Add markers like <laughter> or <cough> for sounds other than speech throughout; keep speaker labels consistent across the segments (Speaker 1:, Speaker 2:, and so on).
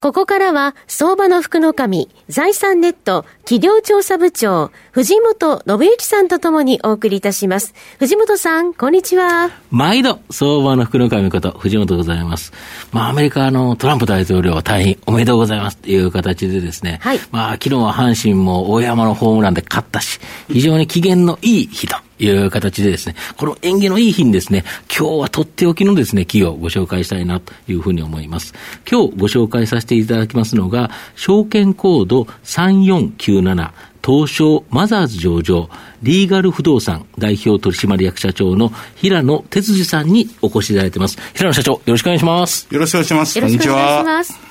Speaker 1: ここからは、相場の福の神、財産ネット、企業調査部長、藤本信之さんとともにお送りいたします。藤本さん、こんにちは。
Speaker 2: 毎度、相場の福の神こと、藤本でございます。まあ、アメリカのトランプ大統領は大変おめでとうございますという形でですね、はい。まあ、昨日は阪神も大山のホームランで勝ったし、非常に機嫌のいい日と。いう形でですね、この縁起のいい日にですね、今日はとっておきのですね、企業をご紹介したいなというふうに思います。今日ご紹介させていただきますのが、証券コード3497、東証マザーズ上場、リーガル不動産代表取締役社長の平野哲司さんにお越しいただいてます。平野社長、よろしくお願いします。
Speaker 3: よろしくお願いします。
Speaker 1: こんにちは。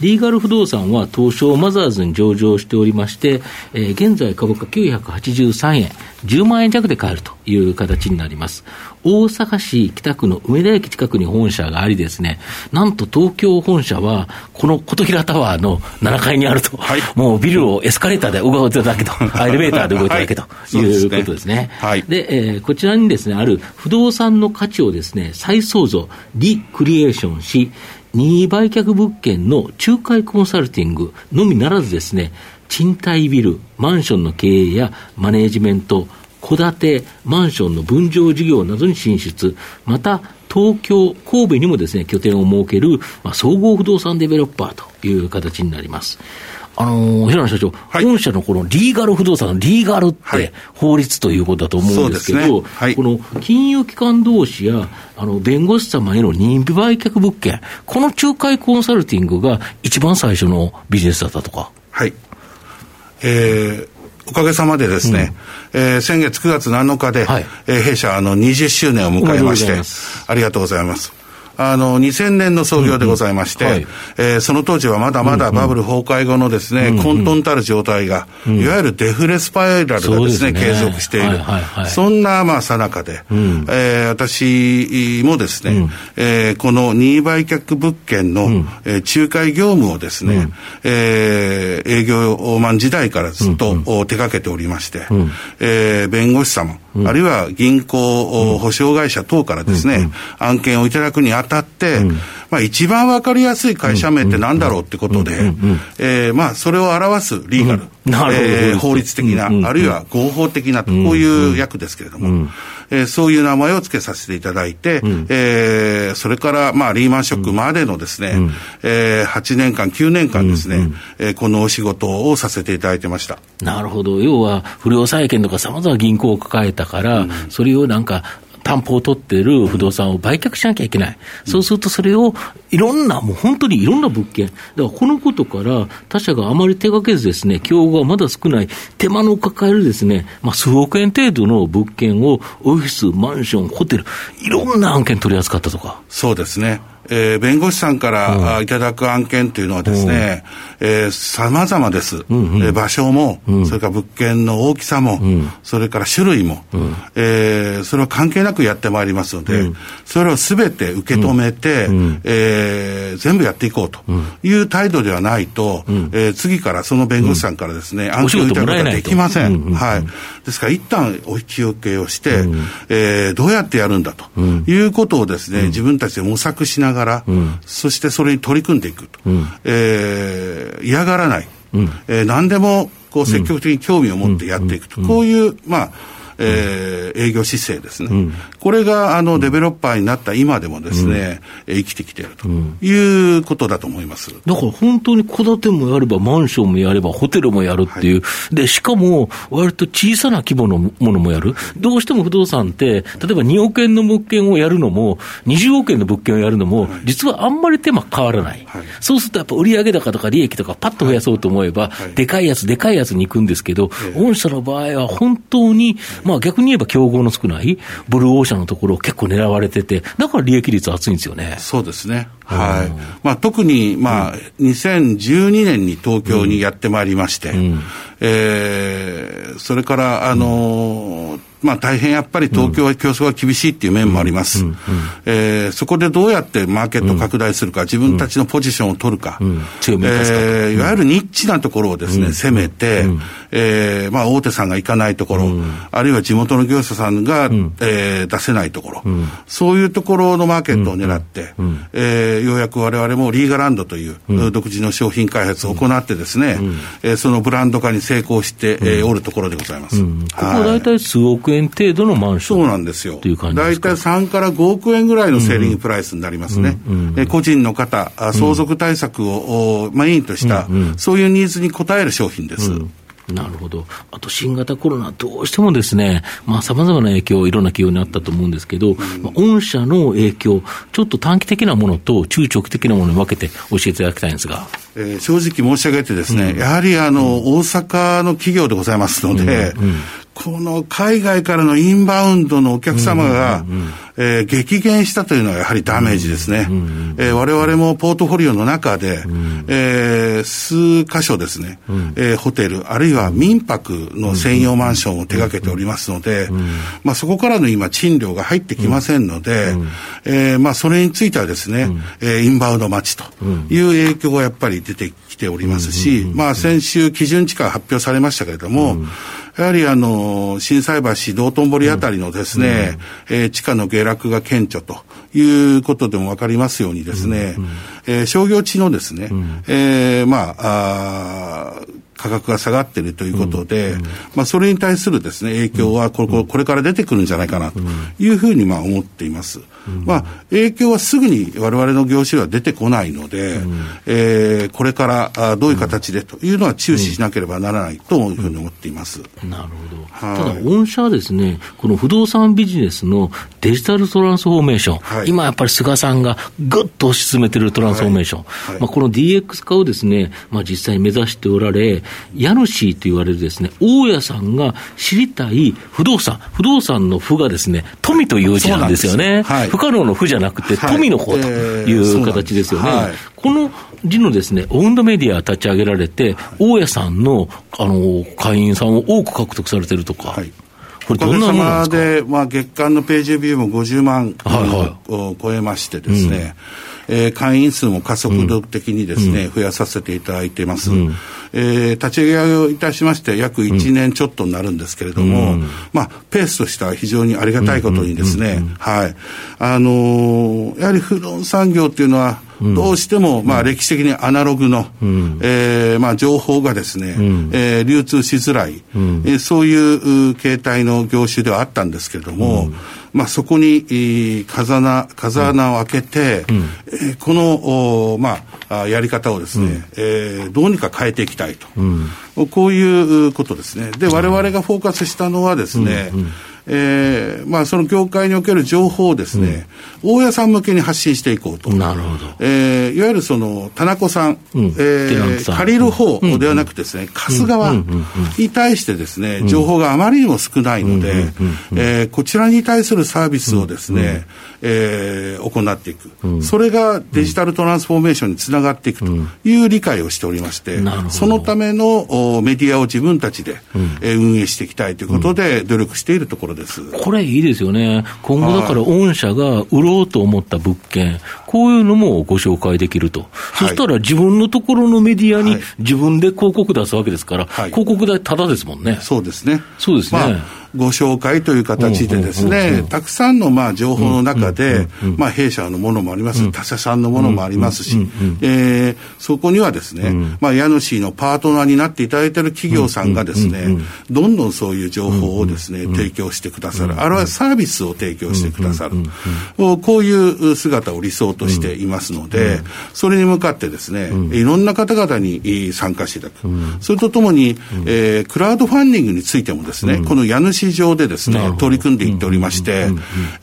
Speaker 2: リーガル不動産は東証マザーズに上場しておりまして、えー、現在株価983円、10万円弱で買えるという形になります。大阪市北区の梅田駅近くに本社がありですね、なんと東京本社は、この琴平タワーの7階にあると、はい、もうビルをエスカレーターで動いていただけと、<laughs> エレベーターで動いていただけと <laughs> いうことですね。はい、で、えー、こちらにですね、ある不動産の価値をですね、再創造、リクリエーションし、任意売却物件の仲介コンサルティングのみならずですね、賃貸ビル、マンションの経営やマネジメント、戸建て、マンションの分譲事業などに進出、また、東京、神戸にもですね、拠点を設ける、まあ、総合不動産デベロッパーという形になります。あのー、平野社長、はい、本社のこのリーガル不動産のリーガルって法律ということだと思うんですけど、ね。はい、この金融機関同士やあの弁護士様への任意売却物件、この仲介コンサルティングが一番最初のビジネスだったとか。
Speaker 3: はい。えーおかげさまでですね、うん、えー、先月9月7日で、はい、えー、弊社あの20周年を迎えまして、ありがとうございます。あの、2000年の創業でございまして、うんうん。はい、えー、その当時はまだまだバブル崩壊後のですね、うんうん、混沌たる状態が、うん、いわゆるデフレスパイラルがですね、すね。継続している。はいはいはい、そんな、まあ、さなかで、うん、えー、私もですね、うん、えー、この任意売却物件の、うん、えー、仲介業務をですね、うん、えー、営業マン時代からずっと、うんうん、手掛けておりまして、うん、えー、弁護士様、あるいは銀行、保証会社等からですね、案件をいただくにあたって、まあ、一番わかりやすい会社名ってなんだろうってことで、えまあ、それを表すリーガル、えー、法律的な、あるいは合法的な、こういう役ですけれども、えー、そういう名前を付けさせていただいて、うん、えー、それから、まあ、リーマンショックまでのですね、うん、えー、8年間、9年間ですね、うんうん、えー、このお仕事をさせていただいてました。
Speaker 2: なるほど。要は、不良債権とか様々銀行を抱えたから、うん、それをなんか、担保を取っている不動産を売却しなきゃいけない。そうするとそれをいろんな、もう本当にいろんな物件。だからこのことから他社があまり手がけずですね、競合がまだ少ない手間の抱えるですね、まあ数億円程度の物件をオフィス、マンション、ホテル、いろんな案件取り扱ったとか。
Speaker 3: そうですね。えー、弁護士さんからいただく案件というのはですね、えー、様々です。うんうん、えー、場所も、うん、それから物件の大きさも、うん、それから種類も、うん、えー、それは関係なくやってまいりますので、うん、それをすべて受け止めて、うん、えー、全部やっていこうという態度ではないと、うん、えー、次からその弁護士さんからですね、案件をいただくことはできません。はい。ですから、一旦お引き受けをして、うん、えー、どうやってやるんだということをですね、自分たちで模索しながら、そしてそれに取り組んでいくと。えー嫌がらない、うん、えー、何でもこう積極的に興味を持ってやっていくと、こういう、まあ、えー、営業姿勢ですね、うん、これがあのデベロッパーになった今でもですね、うん、生きてきていると。いうことだと思います。
Speaker 2: だから本当に戸建てもやれば、マンションもやれば、ホテルもやるっていう、はい、でしかも割と小さな規模のものもやる、どうしても不動産って、例えば2億円の物件をやるのも、20億円の物件をやるのも、実はあんまり手間変わらない、はい、そうするとやっぱ売上高とか利益とか、パッと増やそうと思えば、はい、でかいやつ、でかいやつに行くんですけど、御社の場合は本当に、まあ逆に言えば競合の少ないブルーオーシャンのところを結構狙われてて、だから利益率厚いんですよね。
Speaker 3: そうですね。はい。まあ特に、まあ、2012年に東京にやってまいりまして、うん、えー、それから、あのーまあ、大変やっぱり東京は競争が厳しいっていう面もあります、えー、そこでどうやってマーケットを拡大するか、自分たちのポジションを取るか、強めえー、いわゆるニッチなところをですね、攻めて、えーまあ、大手さんが行かないところ、あるいは地元の業者さんが、えー、出せないところ、そういうところのマーケットを狙って、えー、ようやくわれわれもリーガランドという、独自の商品開発を行ってですね、えー、そのブランド化に成功して、えー、おるところでございます。こ
Speaker 2: こ大体数億円程度のマンショ
Speaker 3: ン。そうなんですよ。大体3から5億円ぐらいのセーリングプライスになりますね。え個人の方、相続対策を、メインとした、そういうニーズに応える商品です。
Speaker 2: なるほど。あと、新型コロナ、どうしてもですね、まあ、様々な影響、いろんな企業にあったと思うんですけど、うん、まあ、御社の影響、ちょっと短期的なものと中長期的なものに分けて教えていただきたいんですが。
Speaker 3: えー、正直申し上げてですね、うん、やはりあの、うん、大阪の企業でございますので、この海外からのインバウンドのお客様が、えー、激減したというのはやはりダメージですね。えー、我々もポートフォリオの中で、えー、数箇所ですね、えー、ホテル、あるいは民泊の専用マンションを手掛けておりますので、まあ、そこからの今、賃料が入ってきませんので、えー、まあ、それについてはですね、えー、インバウンド待ちという影響がやっぱり出てきておりますし、まあ、先週基準地価発表されましたけれども、やはりあの、心斎橋、道頓堀あたりのですね、うん、えー、地価の下落が顕著ということでもわかりますようにですね、うん、えー、商業地のですね、うん、えー、まあ、あ価格が下がっているということで、うんうん、まあ、それに対するですね、影響はこれこれから出てくるんじゃないかなというふうにまあ思っています。まあ、影響はすぐに我々の業種は出てこないので、うん、えー、これからあどういう形でというのは注視しなければならないというふうに思っています。
Speaker 2: なるほど。はい、ただ、御社はですね、この不動産ビジネスのデジタルトランスフォーメーション、はい、今やっぱり菅さんがぐっと推し進めているトランスフォーメーション、はい。はい、まあ、この DX 化をですね、まあ、実際目指しておられ、家主と言われるですね、大家さんが知りたい不動産、不動産の負がですね、富という字なんですよね。はい、不可能の負じゃなくて、富の方という形ですよね。はい。えー、この字のですね、オウンドメディア立ち上げられて、大家さんの、あの、会員さんを多く獲得されてるとか。はい。
Speaker 3: これどんなものでまあ、月間のページビューも50万を超えましてですね、うん、えー、会員数も加速度的にですね、うん、増やさせていただいています。うんえー、立ち上げをいたしまして約1年ちょっとになるんですけれども、うん、まあ、ペースとしては非常にありがたいことにですね、はい。あのー、やはり不動産業っていうのは、どうしても、まあ、歴史的にアナログの、うん、えー、まあ、情報がですね、うん、えー、流通しづらい、うん、えー、そういう形態の業種ではあったんですけれども、うんまあ、そこに風穴風穴を開けて、うん、えー、このお、まあ、やり方をですね、うん、えー、どうにか変えていきたいと、うん、こういうことですね。で、我々がフォーカスしたのはですね、うんうんえーまあ、その業界における情報をですね、うん、大家さん向けに発信していこうと。
Speaker 2: なるほど。
Speaker 3: えー、いわゆるその、田中さん、うん、えー、借りる方ではなくてですね、貸す側に対してですね、情報があまりにも少ないので、えー、こちらに対するサービスをですね、えー、行っていく、うん、それがデジタルトランスフォーメーションにつながっていくという理解をしておりまして、うん、そのためのメディアを自分たちで、うん、えー、運営していきたいということで、努力しているところです。
Speaker 2: これいいですよね、今後だから、御社が売ろうと思った物件、こういうのもご紹介できると、はい、そしたら自分のところのメディアに自分で広告出すわけですから、はい、広告代ただですもんね。
Speaker 3: そうですね。
Speaker 2: そうですね、まあ
Speaker 3: ご紹介という形でですね、たくさんのまあ情報の中で、まあ弊社のものもあります、他社さんのものもありますし、えー、そこにはですね、まあ家主のパートナーになっていただいている企業さんがですね、どんどんそういう情報をですね、提供してくださる、あるいはサービスを提供してくださる、こういう姿を理想としていますので、それに向かってですね、いろんな方々に参加していただく。それとともに、えー、クラウドファンディングについてもですね、この家主市場でですね、取り組んでいっておりまして、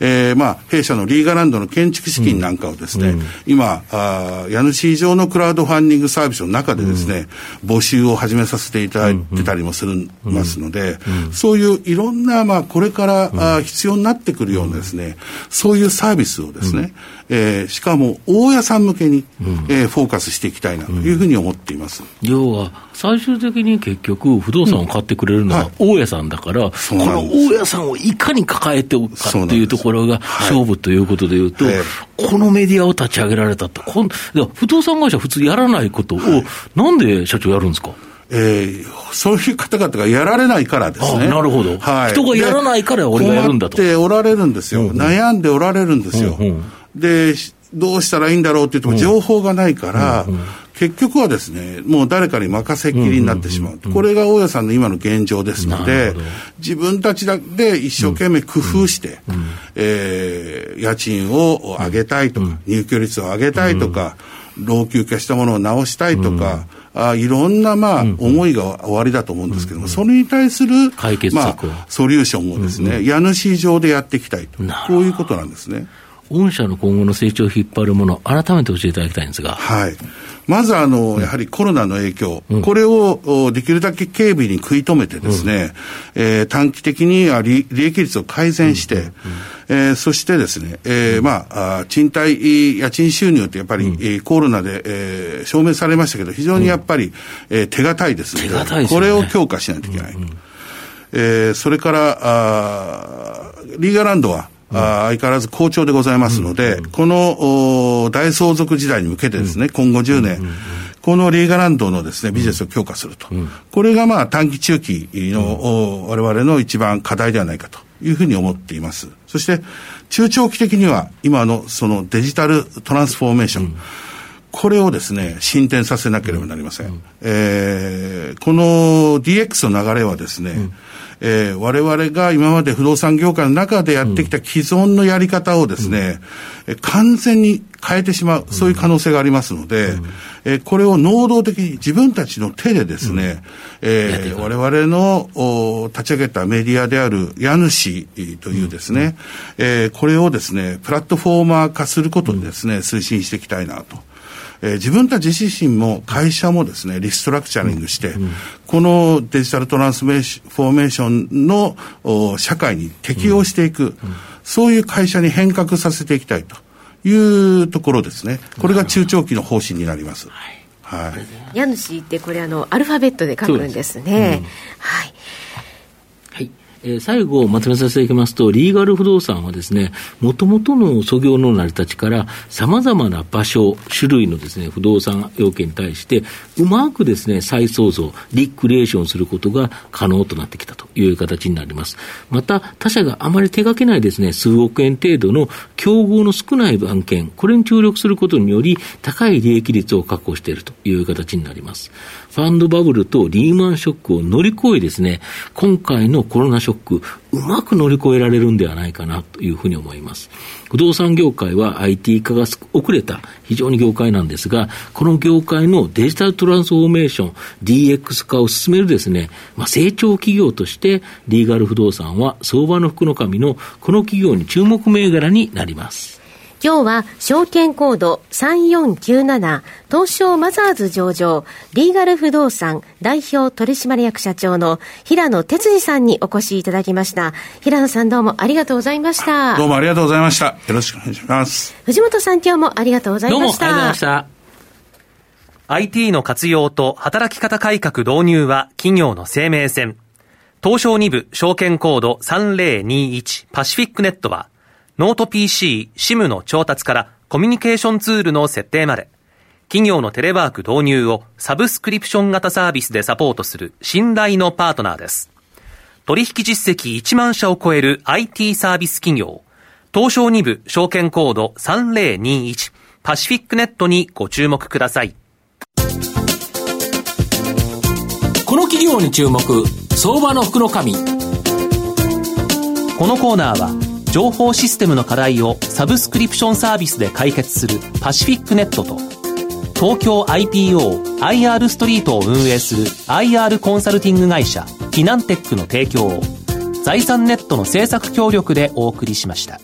Speaker 3: えまあ、弊社のリーガランドの建築資金なんかをですね、今、あ家主以上のクラウドファンディングサービスの中でですね、募集を始めさせていただいてたりもする、ますので、そういういろんな、まあ、これから、あ必要になってくるようなですね、そういうサービスをですね、えー、しかも大家さん向けに、うん、えー、フォーカスしていきたいなというふうに思っています、
Speaker 2: 要は、最終的に結局、不動産を買ってくれるのは大家さんだから、ここの大家さんをいかに抱えておくかっていうところが勝負ということでいうと、このメディアを立ち上げられたと、こん不動産会社普通やらないことを、なんで社長やるんですか？
Speaker 3: えー、そういう方々がやられないからですね。
Speaker 2: なるほど。はい。人がやらないから俺がやるんだと。
Speaker 3: 困っておられるんですよ。うんうん、悩んでおられるんですよ。うんうん、で、どうしたらいいんだろうって言っても情報がないから、うんうん結局はですね、もう誰かに任せっきりになってしまう。これが大家さんの今の現状ですので、自分たちだで一生懸命工夫して、うん。うん、えー、家賃を上げたいとか、入居率を上げたいとか、老朽化したものを直したいとか、あいろんな、まあ、思いが終わりだと思うんですけども、それに対する、まあ、ソリューションをですね、家主上でやっていきたいと。こういうことなんですね。
Speaker 2: 御社の今後の成長を引っ張るもの、改めて教えていただきたいんですが。
Speaker 3: はい。まずあの、やはりコロナの影響、うん、これをできるだけ軽微に食い止めてですね、うん、えー、短期的に利利益率を改善して、うんうん、えー、そしてですね、えー、まあ、賃貸、家賃収入ってやっぱり、うん、コロナで、えー、証明されましたけど、非常にやっぱり、えー、手堅いですので、
Speaker 2: でね、
Speaker 3: これを強化しないといけない。うんうん、えー、それから、あリーガランドは、あ相変わらず好調でございますので、この大相続時代に向けてですね、今後10年、このリーガランドのですね、ビジネスを強化すると。これがまあ短期中期の、我々の一番課題ではないかというふうに思っています。そして、中長期的には今のそのデジタルトランスフォーメーション、これをですね、進展させなければなりません。うん、えー、この DX の流れはですね、うんえー、我々が今まで不動産業界の中でやってきた既存のやり方をですね、うん、完全に変えてしまう、そういう可能性がありますので、うん、えー、これを能動的に自分たちの手でですね、うん、えー、我々のお立ち上げたメディアである家主というですね、うん、えー、これをですね、プラットフォーマー化することでですね、推進していきたいなと。えー、自分たち自身も会社もですね、リストラクチャリングして、うん、このデジタルトランスフォーメーションの社会に適応していく、うん、そういう会社に変革させていきたいというところですね。これが中長期の方針になります。はい。
Speaker 1: 家主ってこれあのアルファベットで書くんですね。はい。
Speaker 2: えー、最後まとめさせていきますと、リーガル不動産はですね、もともとの創業の成り立ちから、さまざまな場所、種類のですね、不動産要件に対して、うまくですね、再創造、リクリエーションすることが可能となってきたという形になります。また、他社があまり手掛けないですね、数億円程度の競合の少ない案件、これに注力することにより、高い利益率を確保しているという形になります。ファンドバブルとリーマンショックを乗り越えですね、今回のコロナショックック、うまく乗り越えられるんではないかなというふうに思います。不動産業界は IT 化が遅れた非常に業界なんですが、この業界のデジタルトランスフォーメーション、DX 化を進めるですね、まあ、成長企業として、リーガル不動産は相場の福の神のこの企業に注目銘柄になります。
Speaker 1: 今日は証券コード3497東証マザーズ上場リーガル不動産代表取締役社長の平野哲司さんにお越しいただきました。平野さんどうもありがとうございました。
Speaker 3: どうもありがとうございました。よろしくお願いします。
Speaker 1: 藤本さん今日もありがとうございました。
Speaker 4: どうもありがとうございました。IT の活用と働き方改革導入は企業の生命線。東証2部証券コード3021パシフィックネットはノート PC、SIM の調達からコミュニケーションツールの設定まで、企業のテレワーク導入をサブスクリプション型サービスでサポートする信頼のパートナーです。取引実績1万社を超える IT サービス企業、東証2部証券コード3021パシフィックネットにご注目ください。
Speaker 5: この企業に注目、相場の福の神。こ
Speaker 4: のコーナーは、情報システムの課題をサブスクリプションサービスで解決するパシフィックネットと東京 IPOIR ストリートを運営する IR コンサルティング会社フィナンテックの提供を財産ネットの制作協力でお送りしました。